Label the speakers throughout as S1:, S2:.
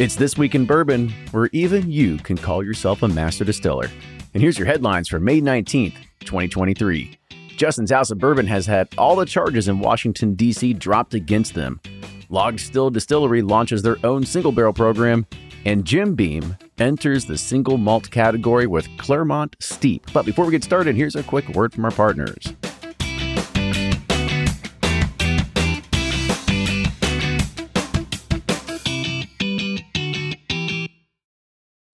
S1: It's This Week in Bourbon, where even you can call yourself a master distiller. And here's your headlines for May 19th, 2023. Justin's House of Bourbon has had all the charges in Washington, D.C. dropped against them. Log Still Distillery launches their own single barrel program, and Jim Beam enters the single malt category with Clermont Steep. But before we get started, here's a quick word from our partners.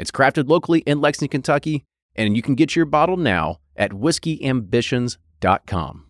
S1: It's crafted locally in Lexington, Kentucky, and you can get your bottle now at whiskeyambitions.com.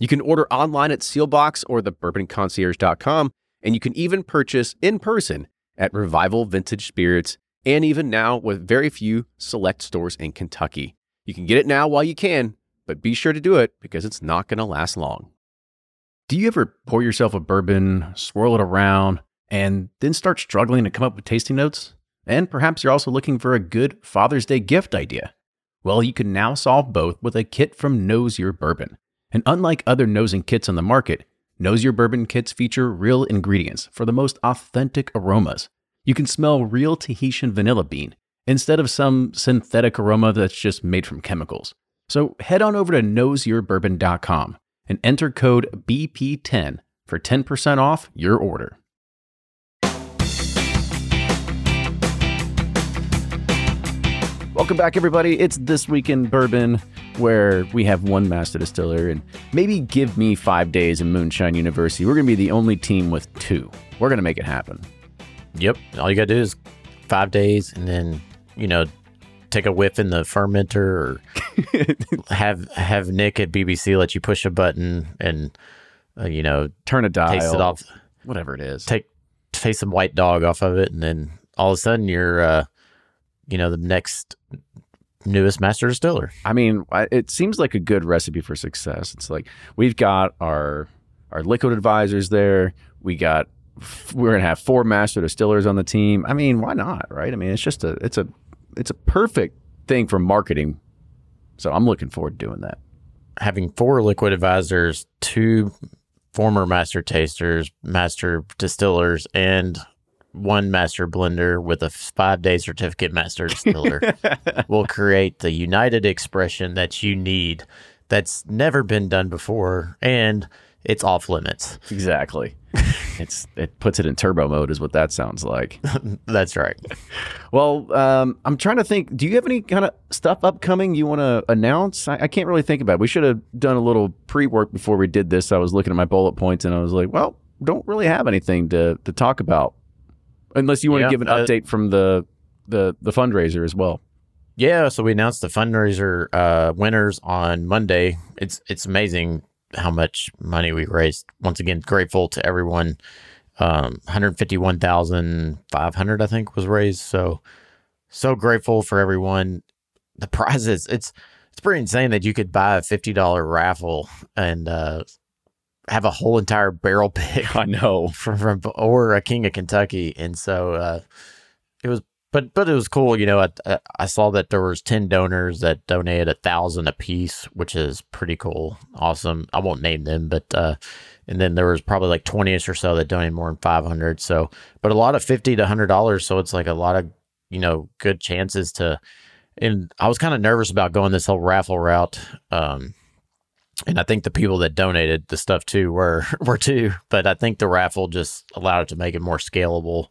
S1: You can order online at Seelbach's or thebourbonconcierge.com, and you can even purchase in person at Revival Vintage Spirits, and even now with very few select stores in Kentucky. You can get it now while you can, but be sure to do it because it's not going to last long. Do you ever pour yourself a bourbon, swirl it around, and then start struggling to come up with tasting notes? And perhaps you're also looking for a good Father's Day gift idea. Well, you can now solve both with a kit from Nose Your Bourbon. And unlike other nosing kits on the market, Nose Your Bourbon kits feature real ingredients for the most authentic aromas. You can smell real Tahitian vanilla bean instead of some synthetic aroma that's just made from chemicals. So head on over to noseyourbourbon.com and enter code BP10 for 10% off your order. Welcome back, everybody. It's This Week in Bourbon, where we have one master distiller, and maybe give me five days in Moonshine University. We're going to be the only team with two. We're going to make it happen.
S2: Yep. All you got to do is five days and then, you know, take a whiff in the fermenter or have have Nick at BBC let you push a button and, uh, you know,
S1: Turn a dial.
S2: taste it off,
S1: Whatever it is.
S2: take, taste some white dog off of it. And then all of a sudden you're, uh, you know, the next newest master distiller.
S1: I mean, it seems like a good recipe for success. It's like we've got our our liquid advisors there. We got we're gonna have four master distillers on the team. I mean, why not, right? I mean, it's just a it's a it's a perfect thing for marketing. So I'm looking forward to doing that.
S2: having four liquid advisors, two former master tasters, master distillers, and one master blender with a five day certificate master distiller will create the united expression that you need that's never been done before and it's off limits.
S1: Exactly. it's it puts it in turbo mode, is what that sounds like.
S2: That's right.
S1: Well, um, I'm trying to think. Do you have any kind of stuff upcoming you want to announce? I, I can't really think about it. We should have done a little pre work before we did this. I was looking at my bullet points and I was like, well, don't really have anything to, to talk about. Unless you want to give an
S2: uh,
S1: update from the, the, the fundraiser as well.
S2: Yeah, so we announced the fundraiser uh, winners on Monday. It's it's amazing how much money we raised. Once again, grateful to everyone. Um, one hundred fifty one thousand five hundred, I think, was raised. So so grateful for everyone. The prizes it's it's pretty insane that you could buy a fifty dollar raffle and uh, have a whole entire barrel pick
S1: I know.
S2: from, from or a King of Kentucky, and so uh, it was but but it was cool. You know, I, I saw that there was ten donors that donated a thousand a piece, which is pretty cool, awesome. I won't name them, but uh, and then there was probably like twenty or so that donated more than five hundred. So, but a lot of fifty to hundred dollars. So it's like a lot of you know good chances to. And I was kind of nervous about going this whole raffle route. Um, and I think the people that donated the stuff too were were too. But I think the raffle just allowed it to make it more scalable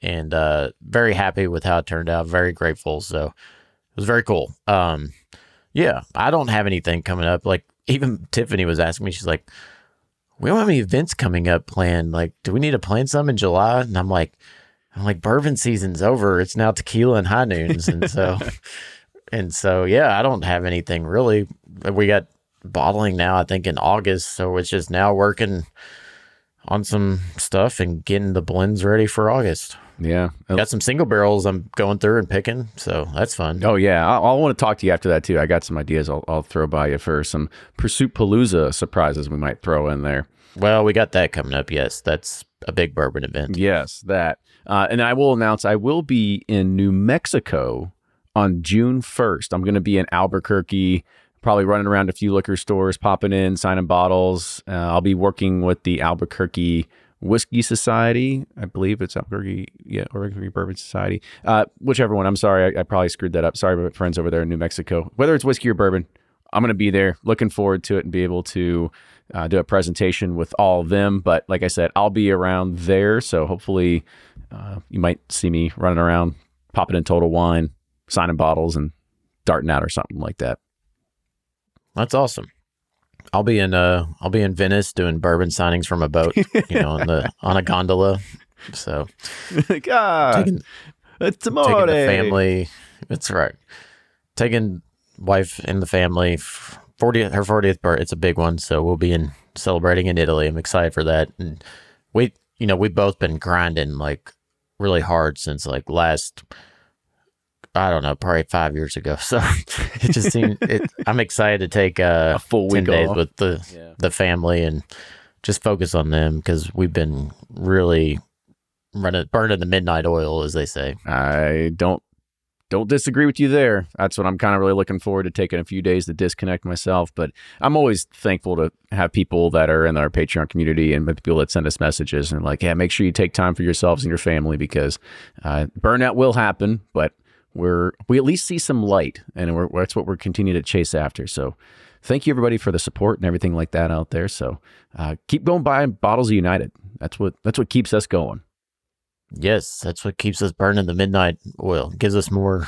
S2: and uh, very happy with how it turned out. Very grateful. So it was very cool. Um, yeah, I don't have anything coming up. Like even Tiffany was asking me, she's like, "We don't have any events coming up planned. Like, do we need to plan some in July?" And I'm like, "I'm like, bourbon season's over. It's now tequila and high noons." And so, and so, yeah, I don't have anything really. We got bottling now. I think in August, so it's just now working on some stuff and getting the blends ready for August.
S1: Yeah.
S2: Got some single barrels I'm going through and picking, so that's fun.
S1: Oh yeah, I, I want to talk to you after that too. I got some ideas. I'll, I'll throw by you for some Pursuit Palooza surprises we might throw in there.
S2: Well, we got that coming up. Yes, that's a big bourbon event.
S1: Yes, that. Uh, and I will announce I will be in New Mexico on June first. I'm going to be in Albuquerque probably running around a few liquor stores, popping in, signing bottles. Uh, I'll be working with the Albuquerque Whiskey Society. I believe it's Albuquerque, yeah, or Albuquerque Bourbon Society. Uh, whichever one. I'm sorry, I, I, probably screwed that up. Sorry, my friends over there in New Mexico. Whether it's whiskey or bourbon, I'm going to be there. Looking forward to it and be able to uh, do a presentation with all of them. But like I said, I'll be around there, so hopefully uh, you might see me running around, popping in Total Wine, signing bottles, and darting out or something like that.
S2: That's awesome. I'll be in uh I'll be in Venice doing bourbon signings from a boat, you know, on the on a gondola. So
S1: God, taking, it's taking
S2: the family. That's right. Taking wife and the family. 40th her 40th birthday. It's a big one, so we'll be in celebrating in Italy. I'm excited for that. And we, you know, we've both been grinding like really hard since like last I don't know, probably five years ago. So it just seemed. It, I'm excited to take uh,
S1: a full week
S2: days
S1: off.
S2: with the yeah. the family and just focus on them because we've been really running burning the midnight oil, as they say.
S1: I don't don't disagree with you there. That's what I'm kind of really looking forward to taking a few days to disconnect myself. But I'm always thankful to have people that are in our Patreon community and people that send us messages and like, yeah, make sure you take time for yourselves and your family because uh, burnout will happen, but we're we at least see some light, and we're, that's what we're continuing to chase after. So, thank you everybody for the support and everything like that out there. So, uh, keep going buying bottles of United. That's what that's what keeps us going.
S2: Yes, that's what keeps us burning the midnight oil. Gives us more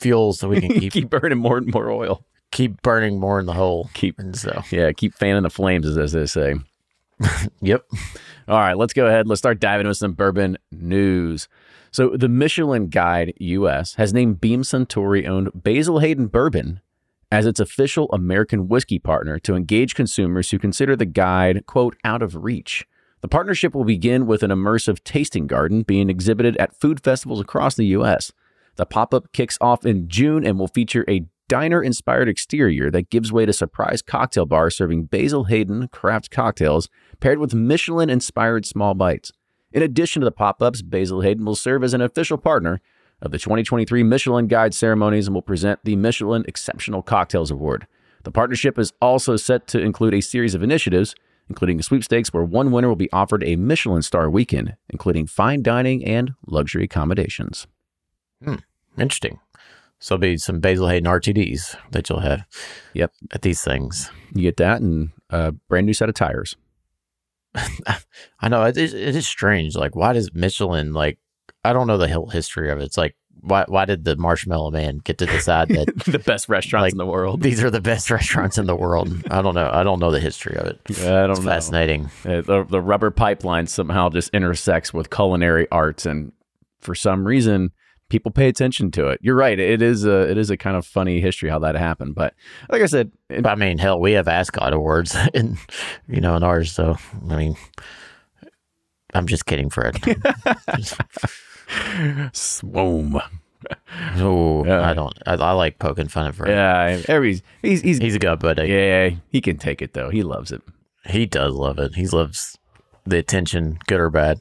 S2: fuel so we can keep
S1: keep burning more and more oil.
S2: Keep burning more in the hole.
S1: Keep
S2: and so
S1: yeah, keep fanning the flames, as they say.
S2: yep.
S1: All right, let's go ahead. Let's start diving into some bourbon news. So, the Michelin Guide US has named Beam Suntory owned Basil Hayden Bourbon as its official American whiskey partner to engage consumers who consider the guide, quote, out of reach. The partnership will begin with an immersive tasting garden being exhibited at food festivals across the U.S. The pop up kicks off in June and will feature a diner inspired exterior that gives way to surprise cocktail bars serving Basil Hayden craft cocktails paired with Michelin inspired small bites. In addition to the pop ups, Basil Hayden will serve as an official partner of the 2023 Michelin Guide ceremonies and will present the Michelin Exceptional Cocktails Award. The partnership is also set to include a series of initiatives, including a sweepstakes where one winner will be offered a Michelin star weekend, including fine dining and luxury accommodations.
S2: Hmm, interesting. So there'll be some Basil Hayden RTDs that you'll have.
S1: Yep.
S2: At these things.
S1: You get that and a brand new set of tires.
S2: I know it is, it is strange. Like, why does Michelin like? I don't know the whole history of it. It's like, why why did the Marshmallow Man get to decide that
S1: the best restaurants like, in the world?
S2: These are the best restaurants in the world. I don't know. I don't know the history of it.
S1: Yeah, I don't
S2: it's
S1: know.
S2: Fascinating.
S1: Uh, the the rubber pipeline somehow just intersects with culinary arts, and for some reason, people pay attention to it. You're right. It is a it is a kind of funny history how that happened. But like I said,
S2: it, I mean, hell, we have Ascot awards in you know in ours. So I mean, I'm just kidding, Fred.
S1: Swoom.
S2: Oh, yeah. I don't. I, I, like poking fun at Fred.
S1: Yeah, every he's he's
S2: he's a good buddy.
S1: Yeah, he can take it though. He loves it.
S2: He does love it. He loves the attention, good or bad.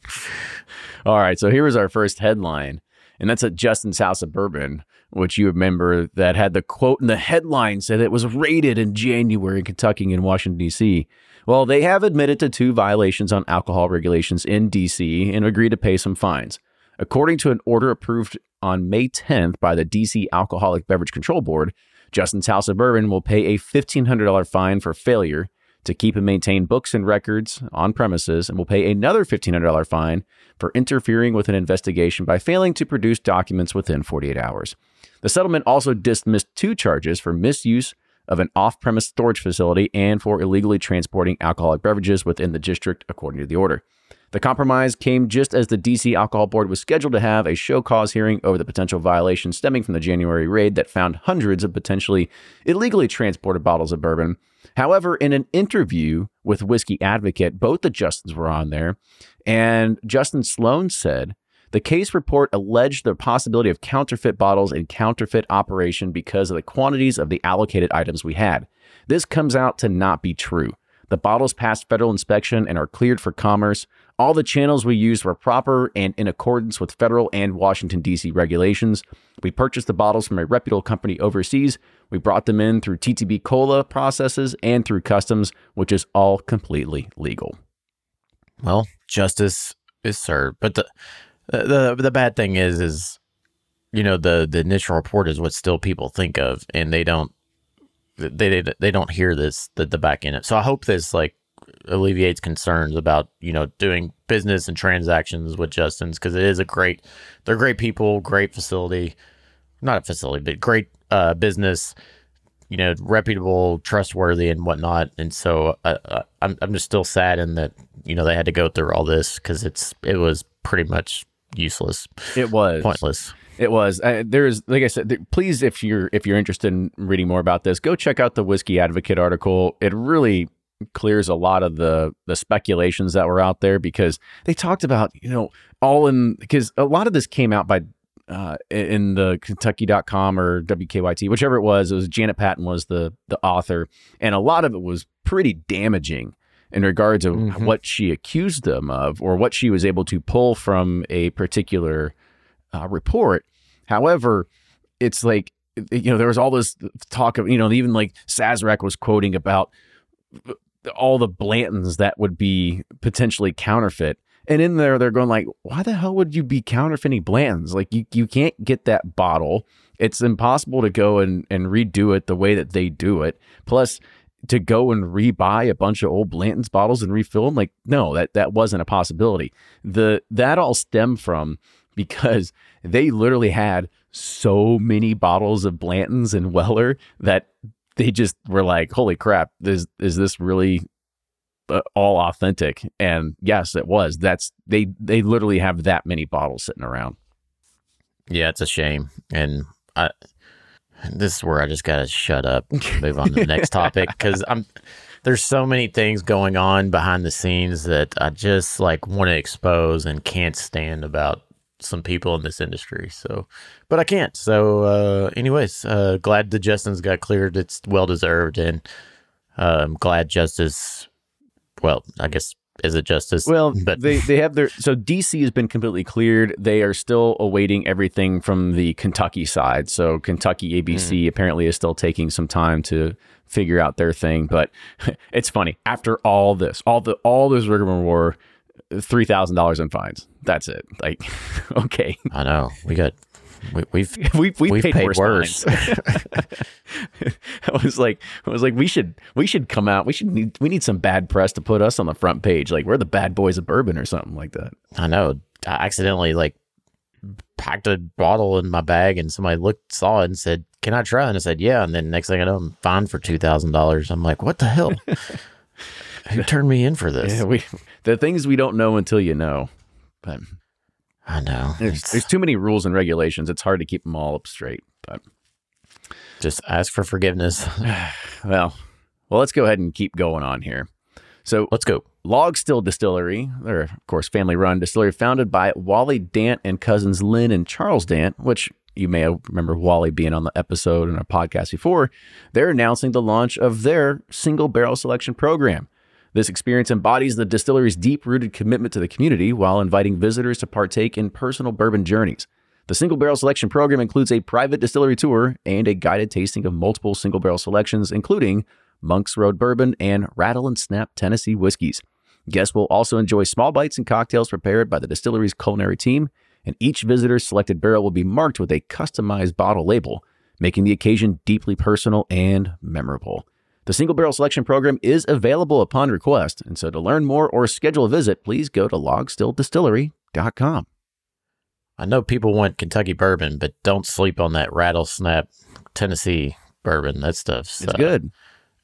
S1: All right, so here is our first headline. And that's at Justin's House of Bourbon, which you remember that had the quote in the headline said it was raided in January in Kentucky and Washington, D.C. Well, they have admitted to two violations on alcohol regulations in D.C. and agreed to pay some fines. According to an order approved on May 10th by the DC Alcoholic Beverage Control Board, Justin's House of Bourbon will pay a $1,500 fine for failure to keep and maintain books and records on premises and will pay another $1,500 fine for interfering with an investigation by failing to produce documents within 48 hours. The settlement also dismissed two charges for misuse of an off premise storage facility and for illegally transporting alcoholic beverages within the district, according to the order. The compromise came just as the DC Alcohol Board was scheduled to have a show cause hearing over the potential violations stemming from the January raid that found hundreds of potentially illegally transported bottles of bourbon. However, in an interview with Whiskey Advocate, both the Justins were on there, and Justin Sloan said the case report alleged the possibility of counterfeit bottles and counterfeit operation because of the quantities of the allocated items we had. This comes out to not be true. The bottles passed federal inspection and are cleared for commerce. All the channels we used were proper and in accordance with federal and Washington, D.C. regulations. We purchased the bottles from a reputable company overseas. We brought them in through TTB Cola processes and through customs, which is all completely legal.
S2: Well, justice is served. But the the the bad thing is is you know the the initial report is what still people think of and they don't they they, they don't hear this the, the back end. of So I hope this like alleviates concerns about you know doing business and transactions with Justin's because it is a great they're great people, great facility, not a facility, but great uh, business. You know, reputable, trustworthy, and whatnot. And so uh, uh, I'm I'm just still sad in that you know they had to go through all this because it's it was pretty much useless.
S1: It was
S2: pointless.
S1: It was. Uh, there's, like I said, th- please, if you're if you're interested in reading more about this, go check out the Whiskey Advocate article. It really clears a lot of the the speculations that were out there because they talked about you know all in because a lot of this came out by uh, in the Kentucky.com or WKYT, whichever it was. It was Janet Patton was the the author, and a lot of it was pretty damaging in regards of mm-hmm. what she accused them of or what she was able to pull from a particular uh, report. However, it's like you know there was all this talk of you know even like Sazerac was quoting about all the Blantons that would be potentially counterfeit. And in there, they're going like, "Why the hell would you be counterfeiting Blantons? Like, you you can't get that bottle. It's impossible to go and and redo it the way that they do it. Plus, to go and rebuy a bunch of old Blanton's bottles and refill them, like, no, that that wasn't a possibility. The that all stemmed from because they literally had so many bottles of Blanton's and Weller that they just were like, "Holy crap! Is is this really uh, all authentic?" And yes, it was. That's they they literally have that many bottles sitting around.
S2: Yeah, it's a shame, and I. This is where I just gotta shut up. Move on to the next topic because I'm there's so many things going on behind the scenes that I just like want to expose and can't stand about some people in this industry. So, but I can't. So, uh, anyways, uh, glad the Justin's got cleared. It's well deserved, and uh, I'm glad justice. Well, I guess is it justice?
S1: Well, but they they have their so DC has been completely cleared. They are still awaiting everything from the Kentucky side. So Kentucky ABC mm. apparently is still taking some time to figure out their thing. But it's funny after all this, all the all this rigmarole three thousand dollars in fines. That's it. Like, okay.
S2: I know we got we, we've
S1: we've, we've, we've paid, paid, worse. worse. I was like, I was like, we should we should come out. We should need we need some bad press to put us on the front page. Like we're the bad boys of bourbon or something like that.
S2: I know. I accidentally like packed a bottle in my bag, and somebody looked saw it and said, "Can I try?" And I said, "Yeah." And then next thing I know, I'm fined for two thousand dollars. I'm like, "What the hell?" Who turned me in for this?
S1: Yeah, we the things we don't know until you know. But
S2: I know
S1: there's, there's too many rules and regulations. It's hard to keep them all up straight. But
S2: just ask for forgiveness.
S1: well, well, let's go ahead and keep going on here. So
S2: let's go.
S1: Log Still Distillery, they're of course family run distillery founded by Wally Dant and cousins Lynn and Charles Dant, which you may remember Wally being on the episode in a podcast before. They're announcing the launch of their single barrel selection program. This experience embodies the distillery's deep rooted commitment to the community while inviting visitors to partake in personal bourbon journeys. The single barrel selection program includes a private distillery tour and a guided tasting of multiple single barrel selections, including Monk's Road Bourbon and Rattle and Snap Tennessee whiskeys. Guests will also enjoy small bites and cocktails prepared by the distillery's culinary team, and each visitor's selected barrel will be marked with a customized bottle label, making the occasion deeply personal and memorable. The single barrel selection program is available upon request, and so to learn more or schedule a visit, please go to logstilldistillery.com.
S2: I know people want Kentucky bourbon, but don't sleep on that rattlesnap Tennessee bourbon. That stuff's
S1: It's
S2: uh,
S1: good.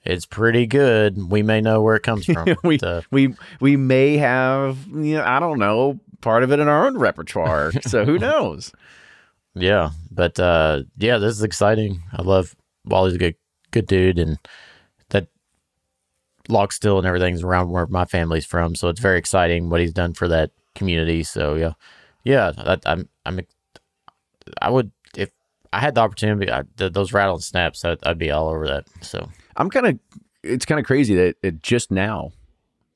S2: It's pretty good. We may know where it comes from.
S1: we,
S2: but, uh,
S1: we we may have you know, I don't know part of it in our own repertoire. so who knows?
S2: yeah, but uh, yeah, this is exciting. I love Wally's a good good dude, and log still and everything's around where my family's from. So it's very exciting what he's done for that community. So yeah, yeah, that, I'm I'm I would if I had the opportunity, I, th- those rattle and snaps, I'd, I'd be all over that. So
S1: I'm kind of it's kind of crazy that it just now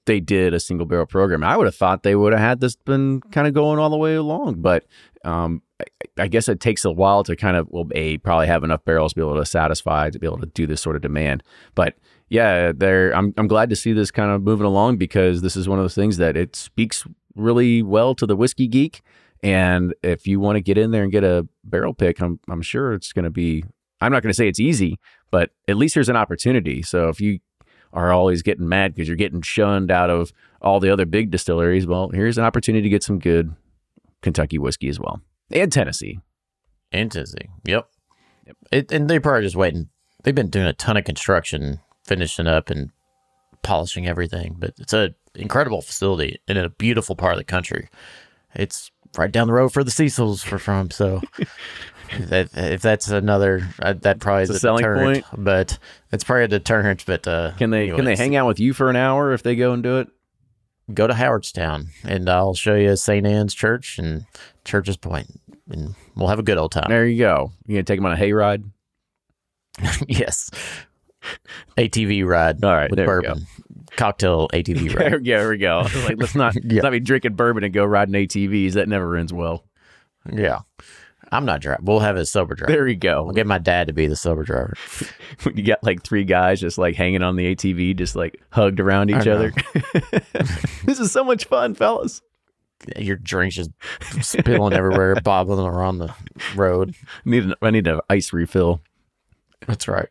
S1: they did a single barrel program. I would have thought they would have had this been kind of going all the way along, but um, I, I guess it takes a while to kind of well, a probably have enough barrels to be able to satisfy to be able to do this sort of demand. But yeah, there I'm I'm glad to see this kind of moving along because this is one of those things that it speaks really well to the whiskey geek. And if you want to get in there and get a barrel pick, I'm I'm sure it's going to be. I'm not going to say it's easy, but at least there's an opportunity. So if you are always getting mad because you're getting shunned out of all the other big distilleries, well, here's an opportunity to get some good Kentucky whiskey as well, and Tennessee.
S2: and Tennessee, yep. It, and they're probably just waiting. They've been doing a ton of construction, finishing up and polishing everything. But it's a incredible facility in a beautiful part of the country. It's right down the road for the Cecils for from. So that, if that's another, uh, that probably is
S1: It's
S2: a,
S1: a selling
S2: deterrent. But it's probably a deterrent. But uh,
S1: Can they can they hang out with you for an hour if they go and do it?
S2: Go to Howardstown, and I'll show you St. Anne's Church and Church's Point, and we'll have a good old time.
S1: There you go. You gonna take them on a hayride?
S2: yes. ATV ride.
S1: All right,
S2: with
S1: there we go.
S2: bourbon. Cocktail ATV ride.
S1: yeah, there we go. Like let's not
S2: Yeah.
S1: let's not be drinking bourbon and go riding ATVs. That never ends well.
S2: yeah. I'm not driving. We'll have a sober driver.
S1: There you go.
S2: I'll get my dad to be the sober driver.
S1: you got like three guys just like hanging on the ATV, just like hugged around each other. this is so much fun, fellas.
S2: Your drinks just spilling everywhere, bobbling around the road.
S1: Need an, I need an ice refill.
S2: That's right.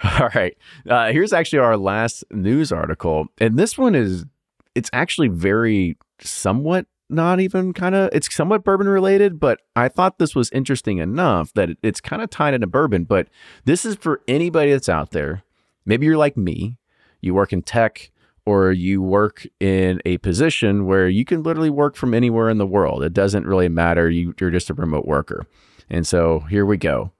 S1: All right. Uh, here's actually our last news article. And this one is, it's actually very somewhat not even kind of, it's somewhat bourbon related, but I thought this was interesting enough that it, it's kind of tied into bourbon. But this is for anybody that's out there. Maybe you're like me, you work in tech or you work in a position where you can literally work from anywhere in the world. It doesn't really matter. You, you're just a remote worker. And so here we go.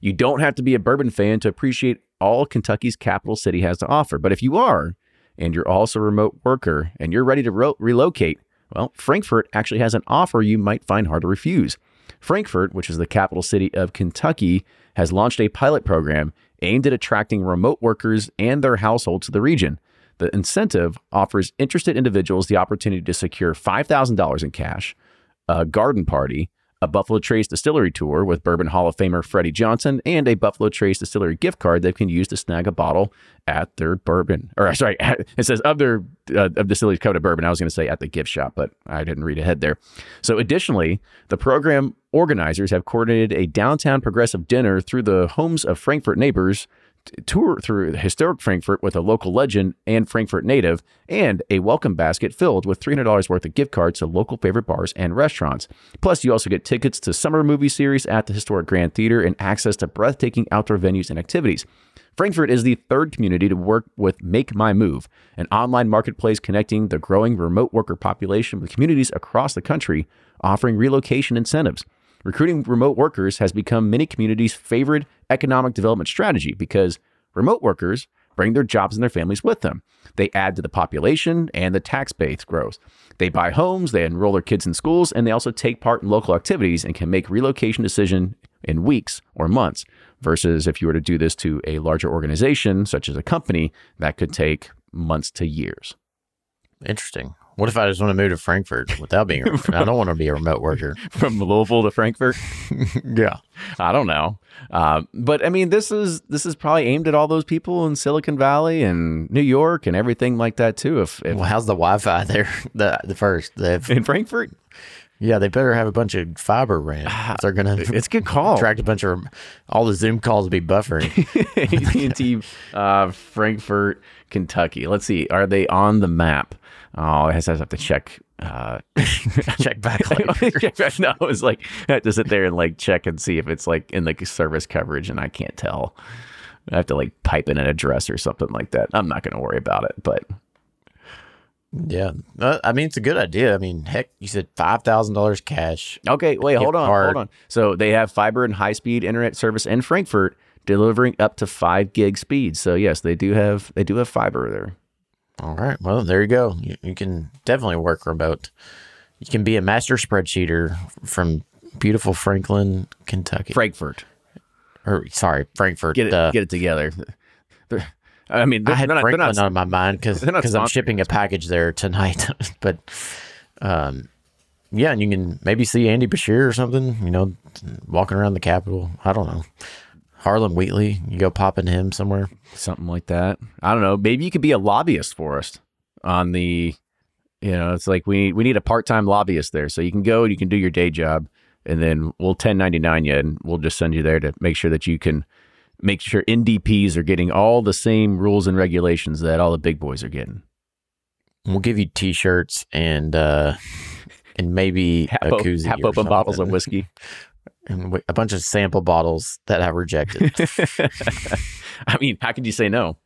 S1: You don't have to be a bourbon fan to appreciate all Kentucky's capital city has to offer. But if you are, and you're also a remote worker and you're ready to ro- relocate, well, Frankfort actually has an offer you might find hard to refuse. Frankfort, which is the capital city of Kentucky, has launched a pilot program aimed at attracting remote workers and their households to the region. The incentive offers interested individuals the opportunity to secure $5,000 in cash, a garden party, a Buffalo Trace distillery tour with Bourbon Hall of Famer Freddie Johnson, and a Buffalo Trace distillery gift card they can use to snag a bottle at their bourbon. Or sorry, it says of their uh, of distilleries covered bourbon. I was going to say at the gift shop, but I didn't read ahead there. So, additionally, the program organizers have coordinated a downtown progressive dinner through the homes of Frankfort neighbors tour through historic Frankfort with a local legend and Frankfort native, and a welcome basket filled with $300 worth of gift cards to local favorite bars and restaurants. Plus, you also get tickets to summer movie series at the historic Grand Theater and access to breathtaking outdoor venues and activities. Frankfort is the third community to work with Make My Move, an online marketplace connecting the growing remote worker population with communities across the country, offering relocation incentives. Recruiting remote workers has become many communities' favorite economic development strategy because remote workers bring their jobs and their families with them. They add to the population and the tax base grows. They buy homes, they enroll their kids in schools, and they also take part in local activities and can make relocation decision in weeks or months versus if you were to do this to a larger organization such as a company that could take months to years.
S2: Interesting. What if I just want to move to Frankfort without being? I don't want to be a remote worker.
S1: from Louisville to Frankfort.
S2: Yeah.
S1: I don't know, uh, but I mean, this is this is probably aimed at all those people in Silicon Valley and New York and everything like that too. If, if
S2: Well, how's the Wi-Fi there? The the first. They've,
S1: in Frankfort,
S2: yeah, they better have a bunch of fiber ran. They're gonna
S1: it's a good call.
S2: attract a bunch of all the Zoom calls will be buffering.
S1: AT&T uh, Frankfort, Kentucky. Let's see, are they on the map? Oh, I have to check. Uh,
S2: Check back later.
S1: no, it was like I have to sit there and like check and see if it's like in the service coverage, and I can't tell. I have to like pipe in an address or something like that. I'm not going to worry about it, but
S2: Yeah, I mean it's a good idea. I mean, heck, you said five thousand dollars cash.
S1: okay. Wait, hold on,
S2: card.
S1: hold on. So they have fiber and high speed internet service in Frankfort, delivering up to five gig speed. So yes, they do have they do have fiber there.
S2: All right, well there you go. You, you can definitely work remote. You can be a master spreadsheeter from beautiful Franklin, Kentucky.
S1: Frankfort,
S2: or sorry, Frankfort.
S1: get it
S2: uh,
S1: get it together. I mean,
S2: I had
S1: not,
S2: Franklin
S1: not,
S2: on my mind because
S1: they're
S2: I'm shipping a package there tonight. but um, yeah, and you can maybe see Andy Beshear or something. You know, walking around the Capitol. I don't know. Harlan Wheatley, you go popping him somewhere.
S1: something like that. I don't know. Maybe you could be a lobbyist for us on the, you know, it's like we we need a part time lobbyist there, so you can go, and you can do your day job, and then we'll 1099 you, and we'll just send you there to make sure that you can make sure NDPs are getting all the same rules and regulations that all the big boys are getting.
S2: We'll give you T-shirts and uh, and maybe
S1: Half,
S2: a koozie
S1: half open bottles of whiskey.
S2: and a bunch of sample bottles that I rejected.
S1: I mean, how could you say no?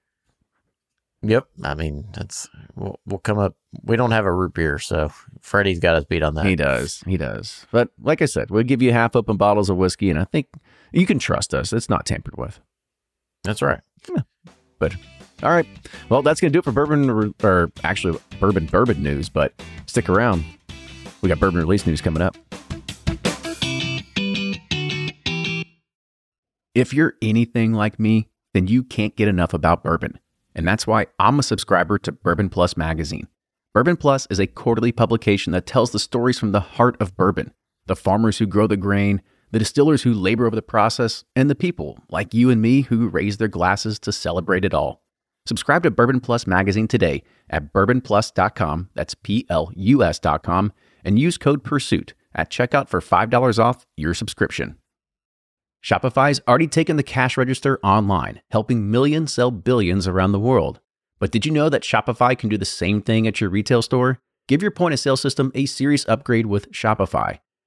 S2: yep, I mean that's we'll, we'll come up. We don't have a root beer, so Freddie's got us beat on that.
S1: He does. He does. But like I said, we'll give you half open bottles of whiskey, and I think you can trust us. It's not tampered with.
S2: That's right.
S1: But all right. Well, that's going to do it for bourbon, or, or actually bourbon bourbon news. But stick around. We got bourbon release news coming up. If you're anything like me, then you can't get enough about bourbon. And that's why I'm a subscriber to Bourbon Plus magazine. Bourbon Plus is a quarterly publication that tells the stories from the heart of bourbon the farmers who grow the grain, the distillers who labor over the process, and the people like you and me who raise their glasses to celebrate it all. Subscribe to Bourbon Plus magazine today at bourbonplus.com, that's P L U S.com, and use code PURSUIT at checkout for $5 off your subscription. Shopify's already taken the cash register online, helping millions sell billions around the world. But did you know that Shopify can do the same thing at your retail store? Give your point of sale system a serious upgrade with Shopify.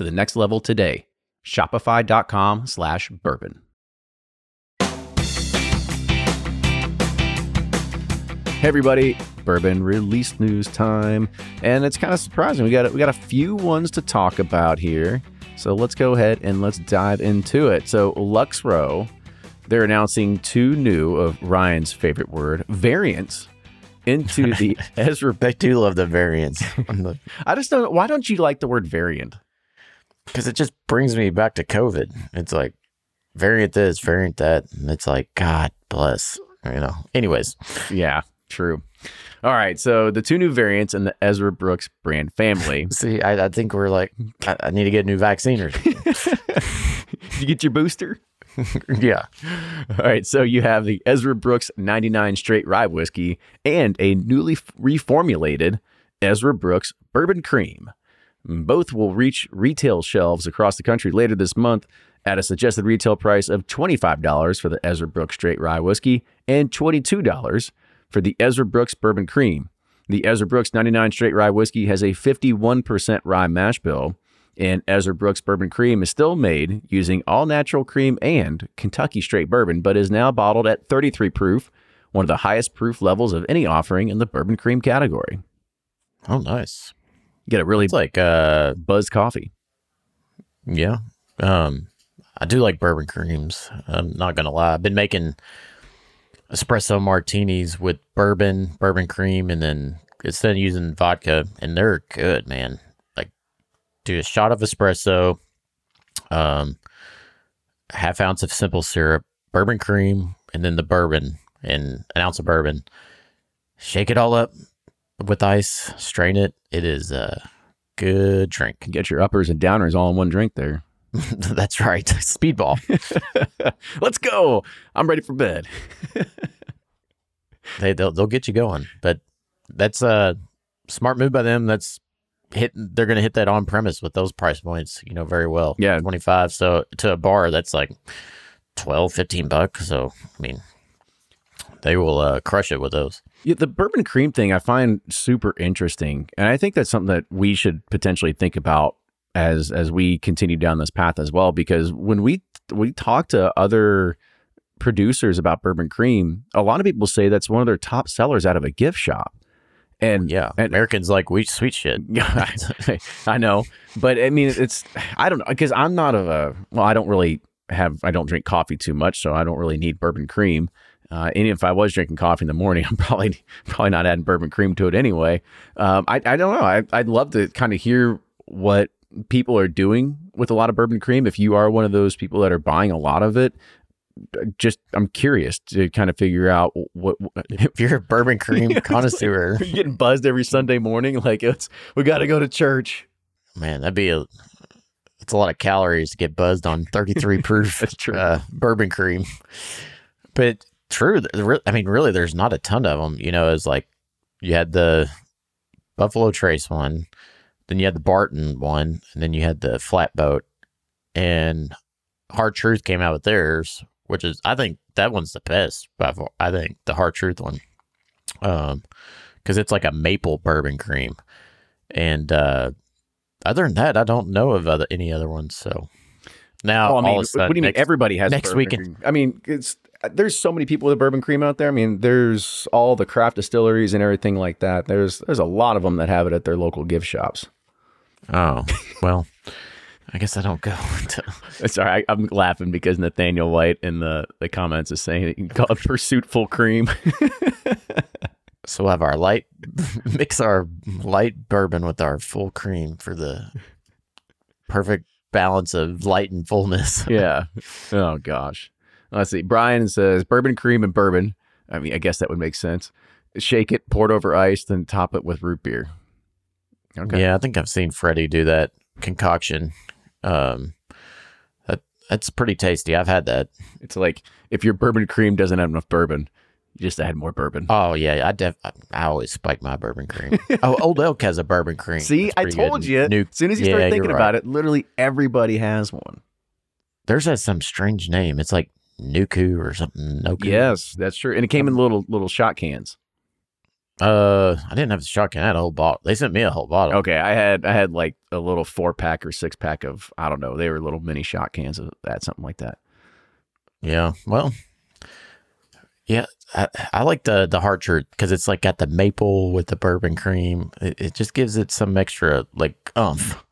S1: to the next level today. Shopify.com slash bourbon. Hey everybody, bourbon release news time, and it's kind of surprising. We got we got a few ones to talk about here, so let's go ahead and let's dive into it. So Lux Row, they're announcing two new of Ryan's favorite word variants into the Ezra.
S2: They do love the variants
S1: I just don't. Why don't you like the word variant?
S2: Because it just brings me back to COVID. It's like variant this, variant that, and it's like God bless. You know. Anyways,
S1: Yeah, true. All right, so the two new variants in the Ezra Brooks brand family.
S2: see, I, I think we're like, I, I need to get a new vaccine or
S1: you get your booster?
S2: yeah.
S1: All right, so you have the Ezra Brooks 99 straight rye whiskey and a newly reformulated Ezra Brooks bourbon cream. Both will reach retail shelves across the country later this month at a suggested retail price of $25 for the Ezra Brooks Straight Rye Whiskey and $22 for the Ezra Brooks Bourbon Cream. The Ezra Brooks 99 Straight Rye Whiskey has a 51% rye mash bill, and Ezra Brooks Bourbon Cream is still made using all natural cream and Kentucky straight bourbon, but is now bottled at 33 proof, one of the highest proof levels of any offering in the bourbon cream category.
S2: Oh, nice.
S1: Get a really
S2: It's like uh,
S1: buzz coffee.
S2: yeah. Um, I do like bourbon creams. I'm not gonna lie. I've been making espresso martinis with bourbon, bourbon cream, and then instead of using vodka, and they're good, man. Like, do a shot of espresso, um, half ounce of simple syrup, bourbon cream, and then the bourbon, and an ounce of bourbon. Shake it all up with ice, strain it. It is a good drink.
S1: Get your uppers and downers all in one drink there.
S2: That's right. Speedball.
S1: Let's go. I'm ready for bed.
S2: they they'll, they'll get you going. But that's a smart move by them. That's hit. They're going to hit that on premise with those price points. You know very well.
S1: Yeah.
S2: twenty five. So to a bar, that's like 12, 15 bucks. So I mean, they will uh, crush it with those.
S1: Yeah, the bourbon cream thing I find super interesting, and I think that's something that we should potentially think about as as we continue down this path as well. Because when we we talk to other producers about bourbon cream, a lot of people say that's one of their top sellers out of a gift shop. And
S2: Yeah,
S1: and
S2: Americans like we sweet shit.
S1: I know, but I mean, it's I don't know because I'm not of a well, I don't really have I don't drink coffee too much, so I don't really need bourbon cream. Uh, and if I was drinking coffee in the morning, I'm probably probably not adding bourbon cream to it anyway. Um, I I don't know. I I'd love to kind of hear what people are doing with a lot of bourbon cream. If you are one of those people that are buying a lot of it, just I'm curious to kind of figure out what, what
S2: If you're a bourbon cream connoisseur,
S1: you're getting buzzed every Sunday morning. Like it's we got to go to church.
S2: man, that'd be a. It's a lot of calories to get buzzed on 33 proof. Uh, bourbon cream, but true. I mean, really, there's not a ton of them. You know, it's like you had the Buffalo Trace one, then you had the Barton one, and then you had the Flatboat, and Hard Truth came out with theirs, which is I think that one's the best. By far. I think the Hard Truth one, um, because it's like a maple bourbon cream, and uh, other than that, I don't know of other any other ones. So now,
S1: Oh, I
S2: all
S1: mean,
S2: a
S1: what do you mean?
S2: next-
S1: Everybody has
S2: next weekend-
S1: cream. I mean, it's Uh, there's so many people with bourbon cream out there. I mean, there's all the craft distilleries and everything like that. There's there's a lot of them that have it at their local gift shops.
S2: Oh, well, I guess I don't go to.
S1: Sorry, I, I'm laughing because Nathaniel White in the, the comments is saying that you can call it pursuit full cream.
S2: So we'll have our light, mix our light bourbon with our full cream for the perfect balance of light and fullness.
S1: yeah. Oh gosh. Let's see. Brian says bourbon cream and bourbon. I mean, I guess that would make sense. Shake it, pour it over ice, then top it with root beer. Okay.
S2: Yeah, I think I've seen Freddie do that concoction. Um, that that's pretty tasty. I've had that.
S1: It's like if your bourbon cream doesn't have enough bourbon, you just add more bourbon.
S2: Oh yeah, I def I, always spike my bourbon cream. oh, Old Elk has a bourbon cream.
S1: See, I
S2: pretty good.
S1: told you.
S2: New-
S1: as soon as you
S2: Yeah,
S1: start thinking
S2: right.
S1: about it, literally everybody has one.
S2: There's a, some strange name. It's like Nuku or something. Noku.
S1: Yes, that's true. And it came in little little shot cans.
S2: Uh, I didn't have a shotgun. I had a whole bottle. They sent me a whole bottle.
S1: Okay, I had I had like a little four pack or six pack of I don't know. They were little mini shot cans of that, something like that.
S2: Yeah. Well. Yeah, I, I like the the hard truth because it's like got the maple with the bourbon cream. It, it just gives it some extra like umph.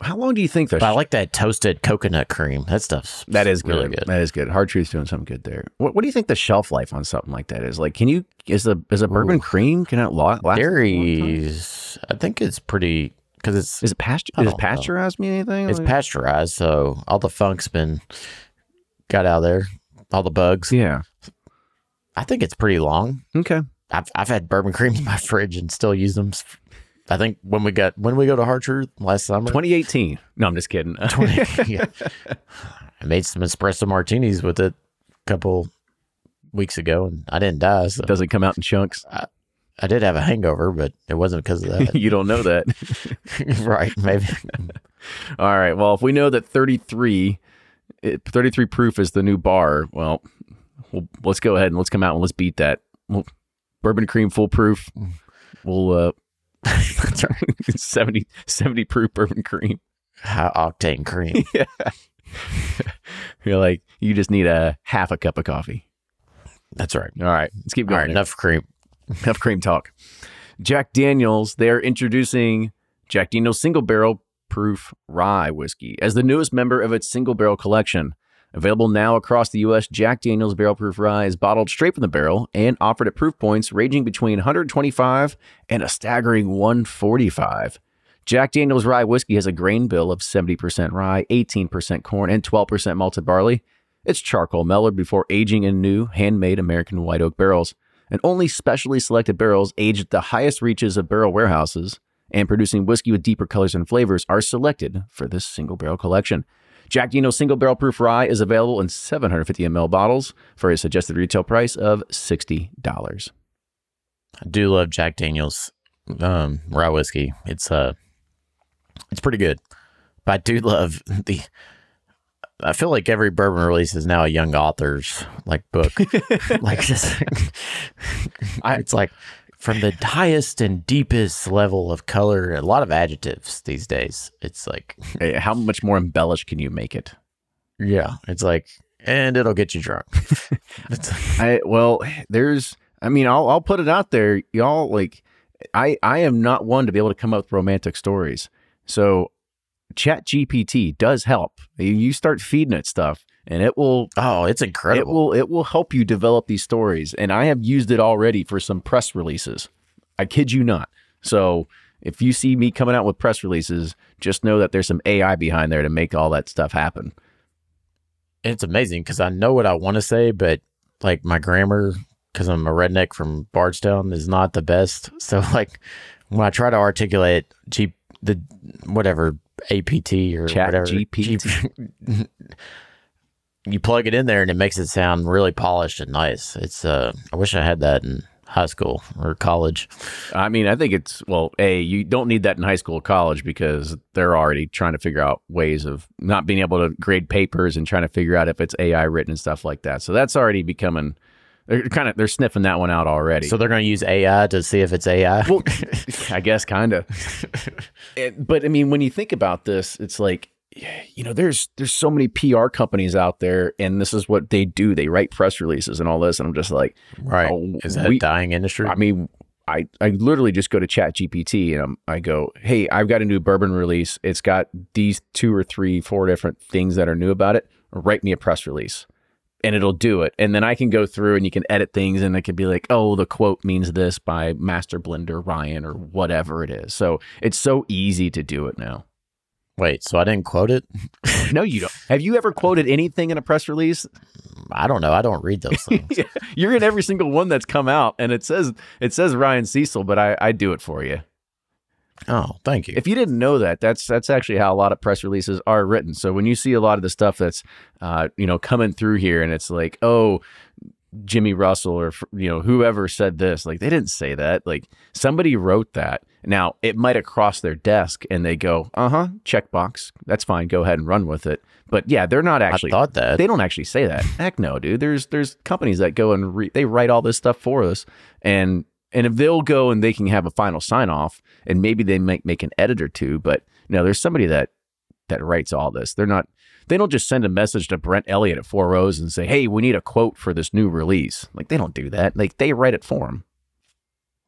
S1: How long do you think
S2: But I like that toasted coconut cream. That stuff's
S1: that is
S2: really
S1: good.
S2: good.
S1: That is good. Hard truth's doing something good there. What, what do you think the shelf life on something like that is? Like, can you is the is a bourbon
S2: Ooh.
S1: cream can it last?
S2: Dairies, I think it's pretty because it's
S1: Is it pasture? Is it
S2: don't know.
S1: pasteurized? Me anything?
S2: it's
S1: Like-
S2: pasteurized, so all the funk's been got out of there, all the bugs.
S1: yeah.
S2: I think it's pretty long.
S1: Okay.
S2: I've I've had bourbon cream in my fridge and still use them. I think when we got when we go to Hard Truth last summer,
S1: 2018. No, I'm just kidding.
S2: 20 yeah. I made some espresso martinis with it a couple weeks ago, and I didn't die. So
S1: Doesn't come out in chunks.
S2: I did have a hangover, but it wasn't because of that.
S1: you don't know that.
S2: right? Maybe.
S1: All right. Well, if we know that 33, it, 33 proof is the new bar, well, well, let's go ahead and let's come out and let's beat that. Well, bourbon cream foolproof. We'll uh, 70, 70 proof bourbon cream.
S2: High octane cream.
S1: yeah. You're like, you just need a half a cup of coffee.
S2: That's right.
S1: All right. Let's keep going.
S2: right, enough cream.
S1: Enough cream talk. Jack Daniels, they're introducing Jack Daniels single barrel proof rye whiskey as the newest member of its single barrel collection. Available now across the U.S., Jack Daniels Barrel Proof Rye is bottled straight from the barrel and offered at proof points ranging between 125 and a staggering 145. Jack Daniels Rye Whiskey has a grain bill of 70% rye, 18% corn, and 12% malted barley. It's charcoal mellowed before aging in new, handmade American white oak barrels. And only specially selected barrels aged at the highest reaches of barrel warehouses and producing whiskey with deeper colors and flavors are selected for this single barrel collection. Jack Daniel's single barrel proof rye is available in 750 ml bottles for a suggested retail price of $60.
S2: I do love Jack Daniels um, rye whiskey. It's uh, it's pretty good. But I do love the. I feel like every bourbon release is now a young author's like book. like just, I, it's like from the highest and deepest level of color, a lot of adjectives these days. It's like,
S1: Hey, How much more embellished can you make it?
S2: yeah, it's like, and it'll get you drunk.
S1: I well, there's I mean, I'll I'll put it out there, y'all like I I am not one to be able to come up with romantic stories. So Chat GPT does help. You start feeding it stuff and it will
S2: oh, it's incredible it
S1: will it will help you develop these stories. And I have used it already for some press releases. I kid you not. So if you see me coming out with press releases, just know that there's some AI behind there to make all that stuff happen.
S2: it's amazing because I know what I want to say, but like my grammar, because I'm a redneck from Bardstown, is not the best. So like when I try to articulate G the whatever APT or
S1: Chat
S2: whatever
S1: GPT.
S2: G- you plug it in there and it makes it sound really polished and nice. It's uh, I wish I had that in high school or college.
S1: I mean, I think it's well, a you don't need that in high school or college because they're already trying to figure out ways of not being able to grade papers and trying to figure out if it's AI written and stuff like that. So that's already becoming they're kind of they're sniffing that one out already.
S2: So they're going to use AI to see if it's AI.
S1: well, I guess kind of. but I mean, when you think about this, it's like you know, there's there's so many PR companies out there, and this is what they do. They write press releases and all this, and I'm just like,
S2: right?
S1: oh,
S2: Is that
S1: we-
S2: a dying industry?
S1: I mean, I, I literally just go to Chat GPT and I'm, I go, hey, I've got a new bourbon release. It's got these two or three, four different things that are new about it. Write me a press release. And it'll do it. And then I can go through and you can edit things and it could be like, oh, the quote means this by Master Blender Ryan or whatever it is. So it's so easy to do it now.
S2: Wait, so I didn't quote it?
S1: No, you don't. Have you ever quoted anything in a press release?
S2: I don't know. I don't read those things.
S1: You're in every single one that's come out and it says it says Ryan Cecil, but I, I do it for you.
S2: oh, thank you.
S1: If you didn't know that, that's that's actually how a lot of press releases are written. So when you see a lot of the stuff that's uh, you know coming through here, and it's like, oh, Jimmy Russell or you know whoever said this, like they didn't say that. Like somebody wrote that. Now it might have crossed their desk, and they go, uh huh, checkbox, that's fine, go ahead and run with it. But yeah, they're not actually.
S2: I thought that.
S1: They don't actually say that. Heck no, dude. There's there's companies that go and re- they write all this stuff for us, and and if they'll go and they can have a final sign off, and maybe they might make an edit or two, but you no, there's somebody that that writes all this. They're not. They don't just send a message to Brent Elliott at Four Roses and say, "Hey, we need a quote for this new release." Like they don't do that. Like they write it for them.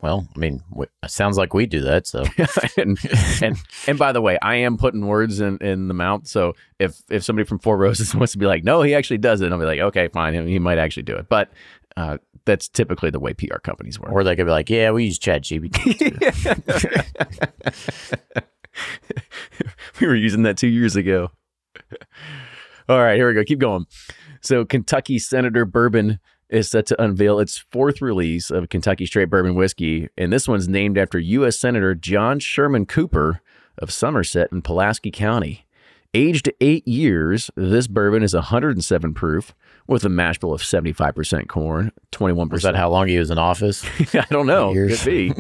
S2: well, I mean, it sounds like we do that. So
S1: and, and and by the way, I am putting words in, in the mouth. So if if somebody from Four Roses wants to be like, no, he actually does it, I'll be like, okay, fine, he, he might actually do it. But uh, that's typically the way PR companies work.
S2: or they could be like, yeah, we use Chat GPT.
S1: we were using that two years ago. All right, here we go. Keep going. So, Kentucky Senator Bourbon is set to unveil its fourth release of Kentucky Straight Bourbon Whiskey, and this one's named after U.S. Senator John Sherman Cooper of Somerset in Pulaski County. Aged eight years, this bourbon is 107 proof with a mash bill of 75% corn, 21%.
S2: Was that how long he was in office?
S1: I don't know. Could be.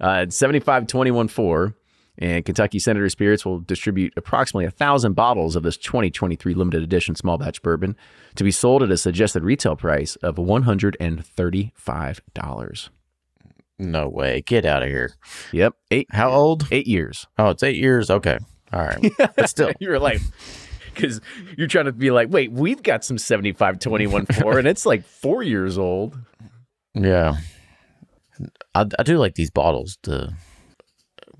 S1: uh, it's 75 21 4. And Kentucky Senator Spirits will distribute approximately a thousand bottles of this 2023 limited edition small batch bourbon to be sold at a suggested retail price of $135.
S2: no way. Get out of here.
S1: Yep. Eight
S2: How old?
S1: eight years.
S2: Oh, it's eight years. Okay. All right. But still,
S1: you were like, because you're trying to be like, wait, we've got some 75 21 4, and it's like four years old.
S2: yeah. I, I do like these bottles to,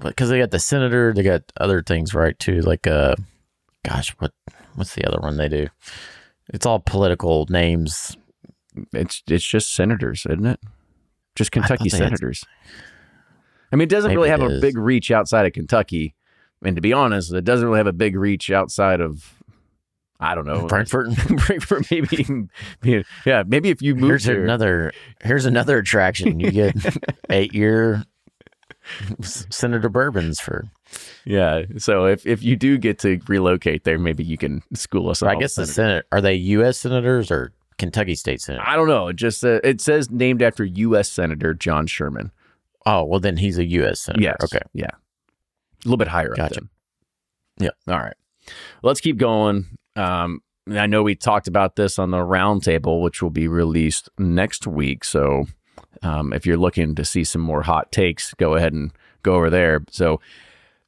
S2: because they got the senator, they got other things right too. Like, uh, gosh, what what's the other one they do? It's all political names.
S1: It's it's just senators, isn't it? Just Kentucky senators. I mean, it doesn't
S2: Maybe
S1: really have a
S2: is.
S1: big reach outside of Kentucky. And to be honest, it doesn't really have a big reach outside of, I don't know,
S2: Frankfort.
S1: Frankfort, maybe. Yeah, maybe if you moved
S2: Here's
S1: here.
S2: another. Here's another attraction. You get eight year Senator bourbons for.
S1: yeah, so if, if you do get to relocate there, maybe you can school us.
S2: I guess the. Senate are they U.S. senators or Kentucky state senators?
S1: I don't know. It just uh, it says named after U.S. Senator John Sherman.
S2: Oh well, then he's a U.S. senator.
S1: Yes.
S2: Okay.
S1: Yeah. A little bit higher up.
S2: Gotcha.
S1: then. Yeah. All right. Let's keep going. Um, I know we talked about this on the roundtable, which will be released next week. So um, if you're looking to see some more hot takes, go ahead and go over there. So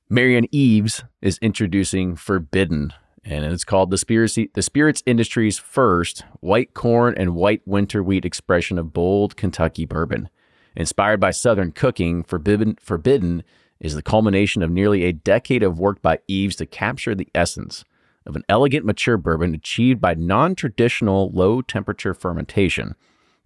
S1: Marianne Eaves is introducing Forbidden, and it's called the Spirits, the Spirits Industry's first white corn and white winter wheat expression of bold Kentucky bourbon. Inspired by Southern cooking, Forbidden, Forbidden is the culmination of nearly a decade of work by Eaves to capture the essence of an elegant mature bourbon achieved by non traditional low temperature fermentation.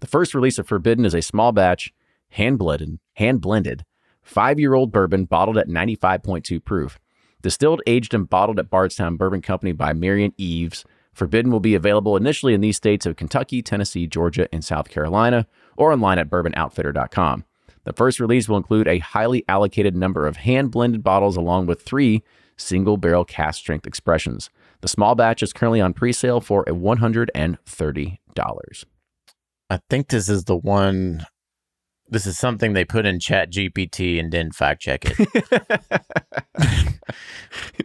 S1: The first release of Forbidden is a small batch, hand blended, hand blended, five year old bourbon bottled at 95.2 proof. Distilled, aged, and bottled at Bardstown Bourbon Company by Marianne Eaves, Forbidden will be available initially in these states of Kentucky, Tennessee, Georgia, and South Carolina, or online at bourbonoutfitter.com. The first release will include a highly allocated number of hand blended bottles along with three single barrel cast strength expressions. The small batch is currently on pre sale for $130.
S2: I think this is the one. This is something they put in Chat GPT and didn't fact check it.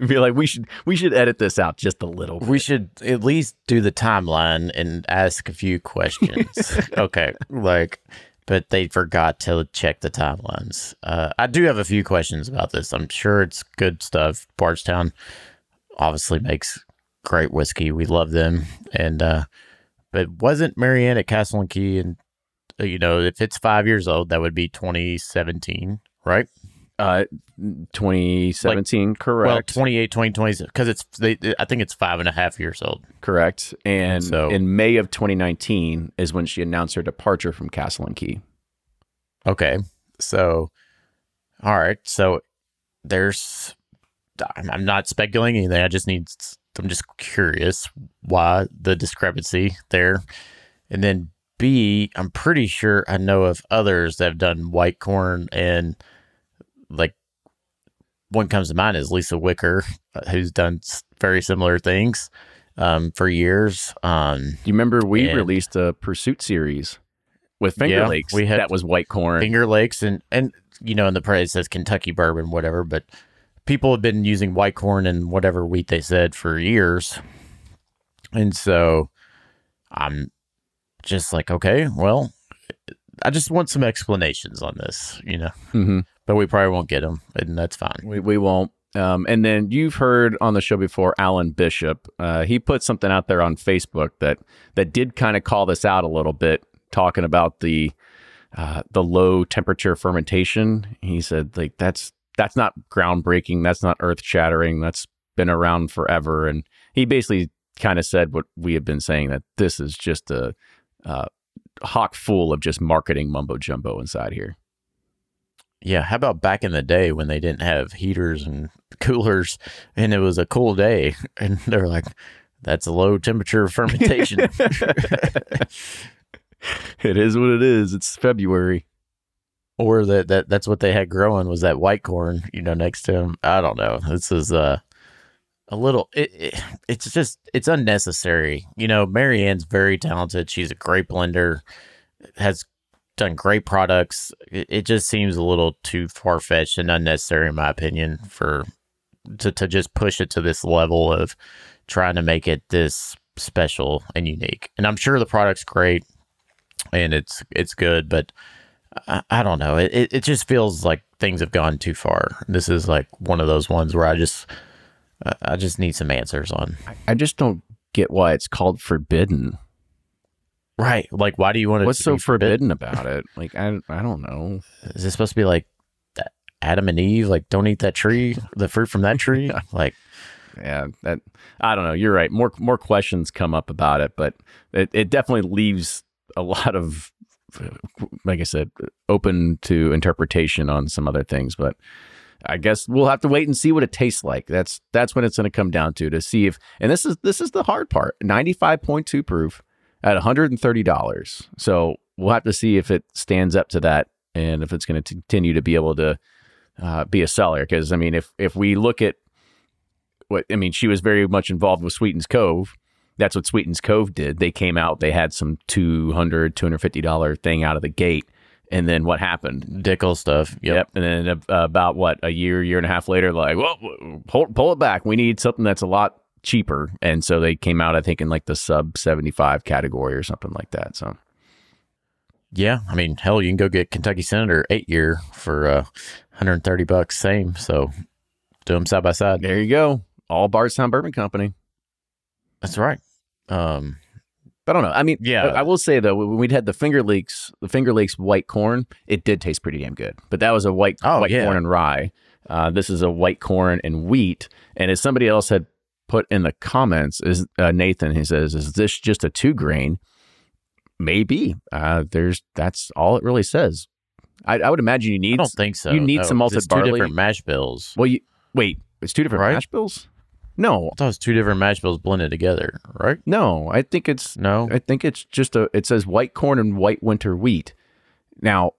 S1: be like, we should we should edit this out just a little.
S2: we should at least do the timeline and ask a few questions. okay, like, but they forgot to check the timelines. Uh, I do have a few questions about this. I'm sure it's good stuff. Bardstown obviously makes great whiskey. We love them, and uh, but wasn't Marianne at Castle and Key and uh, you know if it's five years old, that would be 2017, right?
S1: Uh, 2017,
S2: Well,
S1: correct.
S2: 28, 2020, because it's they, I think it's five and a half years old.
S1: correct. And
S2: So-
S1: in May of 2019 is when she announced her departure from Castle and Key.
S2: Okay. So, all right. So there's, I'm I'm not speculating anything. I just need, I'm just curious why the discrepancy there. And then B, I'm pretty sure I know of others that have done white corn and like one comes to mind is Lisa Wicker, uh, who's done very similar things um, for years. Um,
S1: You remember we
S2: And-
S1: released a Pursuit series with Finger
S2: Yeah,
S1: Lakes.
S2: we had-
S1: that was white corn.
S2: Finger Lakes and and you know in the praise says Kentucky bourbon whatever but people have been using white corn and whatever wheat they said for years and so I'm just like okay well I just want some explanations on this you know
S1: Mhm.
S2: but we probably won't get them and that's fine
S1: We, we won't. Um, and then you've heard on the show before, Alan Bishop. Uh, he put something out there on Facebook that that did kind of call this out a little bit, talking about the uh, the low temperature fermentation. He said like that's that's not groundbreaking, that's not earth shattering, that's been around forever. And he basically kind of said what we have been saying that this is just a uh, hawk full of just marketing mumbo jumbo inside here.
S2: yeah how about back in the day when they didn't have heaters and coolers and it was a cool day and they're like that's a low temperature fermentation
S1: it is what it is. It's February.
S2: Or that, that that's what they had growing was that white corn, you know, next to him. I don't know. This is uh a little it, it, it's just it's unnecessary you know marianne's very talented she's a great blender has done great products it, it just seems a little too far-fetched and unnecessary in my opinion for to, to just push it to this level of trying to make it this special and unique and i'm sure the product's great and it's it's good but i, I don't know it, it, it just feels like things have gone too far this is like one of those ones where i just I- I just need some answers on.
S1: I just don't get why it's called forbidden.
S2: Right. Like, why do you want to?
S1: What's so forbidden about it? Like, I, I don't know.
S2: Is it supposed to be like Adam and Eve? Like, don't eat that tree, the fruit from that tree? Like,
S1: Yeah, that I don't know. You're right. More more questions come up about it, but it, it definitely leaves a lot of, like I said, open to interpretation on some other things. But I guess we'll have to wait and see what it tastes like. That's that's when it's going to come down to to see if. And this is this is the hard part. Ninety five point two proof at one hundred and thirty dollars. So we'll have to see if it stands up to that and if it's going to continue to be able to uh, be a seller. Because I mean, if if we look at what I mean, she was very much involved with Sweetens Cove. That's what Sweetens Cove did. They came out, they had some 200 $250 thing out of the gate. And then what happened?
S2: Dickel stuff. Yep.
S1: And then uh, about what, a year, year and a half later, like, well, pull, pull it back. We need something that's a lot cheaper. And so they came out, I think, in like the sub 75 category or something like that. So,
S2: Yeah. I mean, hell, you can go get Kentucky Senator eight year for uh, 130 bucks, same. So do them side by side.
S1: there you go. All Bardstown Bourbon Company.
S2: That's right. Um,
S1: I don't know. I mean,
S2: Yeah.
S1: I will say though, when we'd had the Finger Lakes, the Finger Lakes white corn, it did taste pretty damn good. But that was a white
S2: Oh,
S1: white
S2: yeah.
S1: corn and rye. Uh, this is a white corn and wheat. And as somebody else had put in the comments, is uh, Nathan? He says, "Is this just a two grain?" Maybe. Uh, there's that's all it really says. I, I would imagine you need.
S2: I don't think so.
S1: you need
S2: No,
S1: some malted
S2: it's two
S1: barley.
S2: different mash bills.
S1: Well, you wait. It's two different
S2: Right?
S1: mash bills. No,
S2: I thought it was two different mash bills blended together, right?
S1: no. I think it's
S2: No.
S1: I think it's just a. It says white corn and white winter wheat. Now,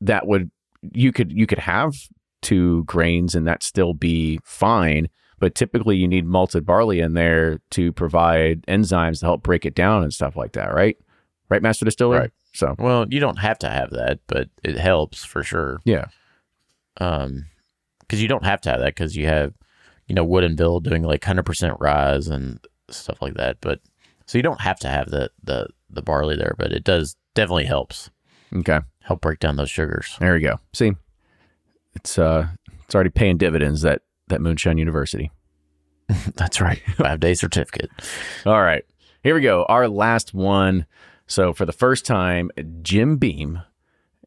S1: that would you could you could have two grains and that still be fine. But typically, you need malted barley in there to provide enzymes to help break it down and stuff like that, right? Right, Master Distiller.
S2: Right.
S1: So
S2: Well, you don't have to have that, but it helps for sure.
S1: yeah,
S2: Um, because you don't have to have that because you have, you know, Woodinville doing like hundred percent rise and stuff like that. But so you don't have to have the the the barley there, but it does definitely helps
S1: okay.
S2: help break down those sugars.
S1: There we go. See, it's uh, it's already paying dividends that that Moonshine University.
S2: That's right, five day certificate.
S1: All right. Here we go. Our last one. So, for the first time, Jim Beam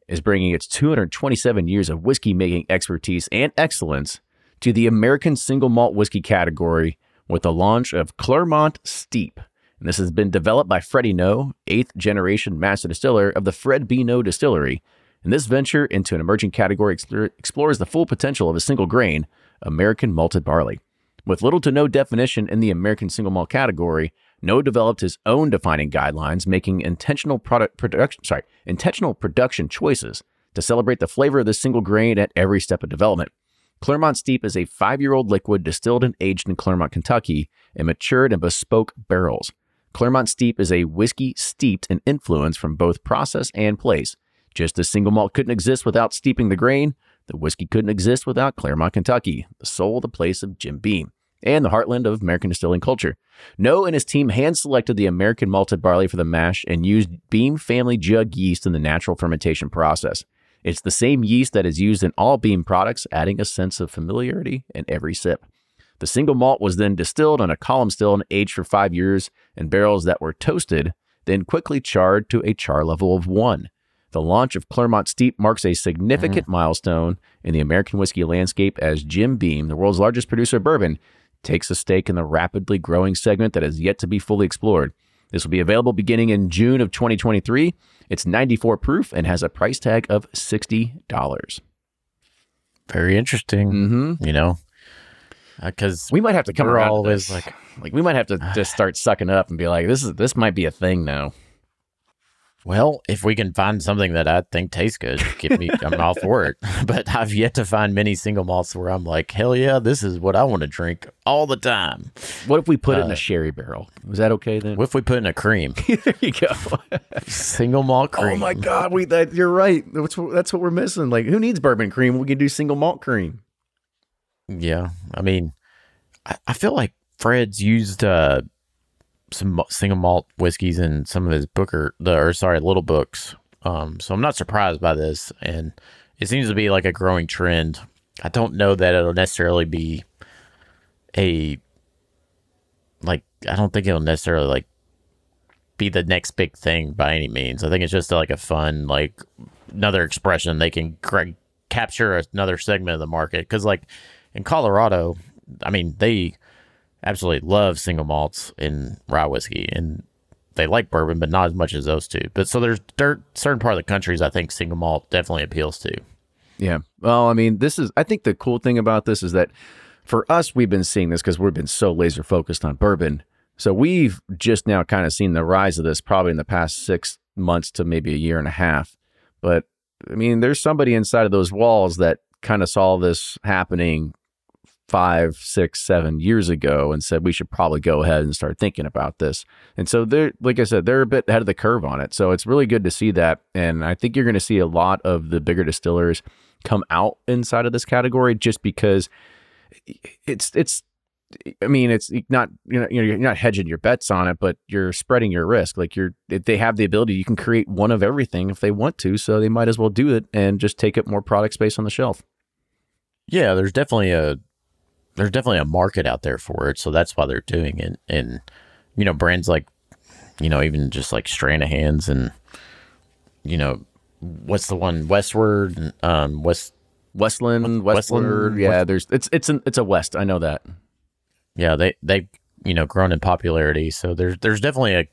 S1: is bringing its 227 years of whiskey making expertise and excellence to the American single malt whiskey category with the launch of Clermont Steep. And this has been developed by Freddie Noe, eighth generation master distiller of the Fred B. Noe Distillery. And this venture into an emerging category explores the full potential of a single grain, American malted barley. With little to no definition in the American single malt category, Noe developed his own defining guidelines, making intentional product production sorry, intentional production choices to celebrate the flavor of the single grain at every step of development. Clermont Steep is a five-year-old liquid distilled and aged in Clermont, Kentucky, and matured in bespoke barrels. Clermont Steep is a whiskey steeped in influence from both process and place. Just as single malt couldn't exist without steeping the grain, the whiskey couldn't exist without Clermont, Kentucky, the soul, the place of Jim Beam, and the heartland of American distilling culture. Noe and his team hand selected the American malted barley for the mash and used Beam family jug yeast in the natural fermentation process. It's the same yeast that is used in all Beam products, adding a sense of familiarity in every sip. The single malt was then distilled on a column still and aged for five years in barrels that were toasted, then quickly charred to a char level of one. The launch of Clermont Steep marks a significant mm. milestone in the American whiskey landscape as Jim Beam, the world's largest producer of bourbon, takes a stake in the rapidly growing segment that has yet to be fully explored. This will be available beginning in June of 2023. It's 94 proof and has a price tag of $60.
S2: Very interesting.
S1: Mm-hmm.
S2: You know, because
S1: We might have to come around
S2: always
S1: this.
S2: like-
S1: like we might have to just start sucking up and be like, this is this might be a thing now.
S2: Well, if we can find something that I think tastes good, give me I'm all for it. But I've yet to find many single malts where I'm like, hell yeah, this is what I want to drink all the time.
S1: What if we put it in
S2: Uh,
S1: a sherry barrel? Was that okay then?
S2: What if we put in a cream?
S1: there you go.
S2: single malt cream.
S1: Oh my God, we that you're right. That's what, that's what we're missing. Like, who needs bourbon cream? We can do single malt cream.
S2: Yeah. I mean, I, I feel like Fred's used uh, some single malt whiskeys in some of his Booker, the, or sorry, little books. Um, so I'm not surprised by this. And it seems to be like a growing trend. I don't know that it'll necessarily be a, like, I don't think it'll necessarily like be the next big thing by any means. I think it's just like a fun, like, another expression they can capture another segment of the market. Cause, like, in Colorado, I mean, they absolutely love single malts in rye whiskey, and they like bourbon, but not as much as those two. But so there's there, certain part of the countries I think single malt definitely appeals to.
S1: Yeah. Well, I mean, this is, I think the cool thing about this is that for us, we've been seeing this because we've been so laser focused on bourbon. So we've just now kind of seen the rise of this probably in the past six months to maybe a year and a half. But I mean, there's somebody inside of those walls that kind of saw this happening five, six, seven years ago and said we should probably go ahead and start thinking about this. And so they're, like I said, they're a bit ahead of the curve on it. So it's really good to see that. And I think you're going to see a lot of the bigger distillers come out inside of this category just because it's, it's, I mean, it's not you know you're not hedging your bets on it, but you're spreading your risk. Like you're, they have the ability, you can create one of everything if they want to. So they might as well do it and just take up more product space on the shelf.
S2: Yeah, there's definitely a there's definitely a market out there for it, so that's why they're doing it. And you know, brands like you know even just like Stranahan's and you know what's the one Westward um West
S1: Westland,
S2: Westland,
S1: Westward, yeah. There's it's it's an it's a West. I know that.
S2: yeah they they you know grown in popularity, so there's there's definitely a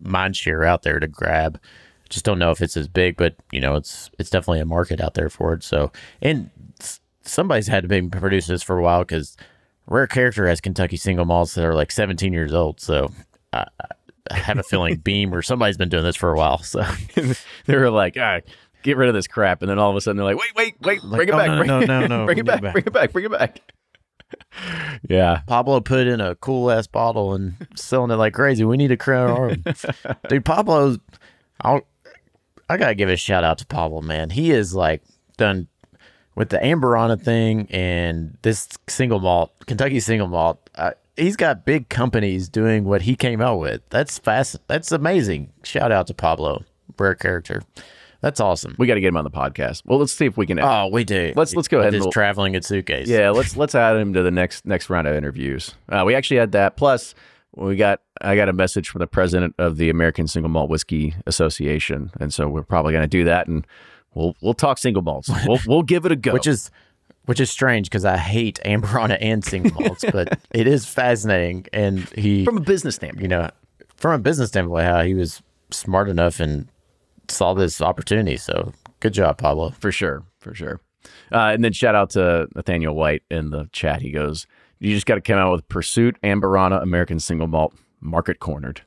S2: mind share out there to grab. Just don't know if it's as big, but you know it's it's definitely a market out there for it. So and somebody's had to be producing this for a while because Rare Character has Kentucky single malts that are like 17 years old. So I, I have a feeling Beam or somebody's been doing this for a while. So
S1: they were like, ah, get rid of this crap, and then all of a sudden they're like, wait, wait, wait,
S2: Like,
S1: bring it
S2: oh,
S1: back,
S2: no,
S1: bring,
S2: no, no, no,
S1: bring it back,
S2: back.
S1: bring it back, bring it back. yeah,
S2: Pablo put in a cool ass bottle and selling it like crazy. We need to crown arm. Dude, Pablo, I'll, I gotta give a shout out to Pablo, man. He is like done with the Amburana thing and this single malt, Kentucky single malt. Uh, he's got big companies doing what he came out with. That's fast. That's amazing. Shout out to Pablo, rare character. That's awesome.
S1: we got to get him on the podcast. Well, let's see if we can.
S2: Oh, we do.
S1: Let's- let's go ahead and we'll-
S2: traveling in suitcase.
S1: Yeah, let's let's add him to the next next round of interviews. Uh, we actually had that. Plus, we got I got a message from the president of the American Single Malt Whiskey Association, and so we're probably going to do that, and we'll we'll talk single malts. We'll we'll give it a go.
S2: which is which is strange because I hate Amburana and single malts, but it is fascinating. And he,
S1: from a business standpoint.
S2: you know, from a business standpoint, how he was smart enough and saw this opportunity. So good job, Pablo.
S1: for sure, for sure. Uh, and then shout out to Nathaniel White in the chat. He goes, "You just got to come out with Pursuit Amburana American Single Malt Market Cornered."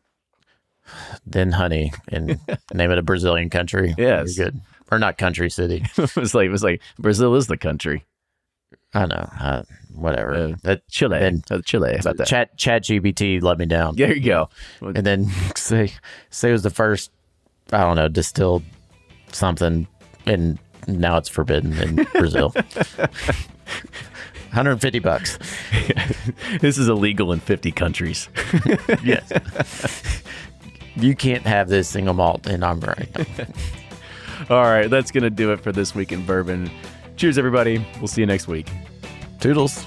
S2: Then honey, and name it a Brazilian country.
S1: Yes.
S2: You're good. Or not country city.
S1: it was like it was like Brazil is the country.
S2: I know. Uh, whatever.
S1: Uh,
S2: that
S1: Chile,
S2: Then-
S1: Uh, Chile. How about that?
S2: Chat Chat GPT let me down.
S1: there you go.
S2: and then say say it was the first I don't know distilled something, and now it's forbidden in Brazil. 150 bucks.
S1: this is illegal in 50 countries.
S2: Yes. You can't have this single malt in Amber.
S1: All right, that's going to do it for this week in bourbon. Cheers, everybody. We'll see you next week.
S2: Toodles.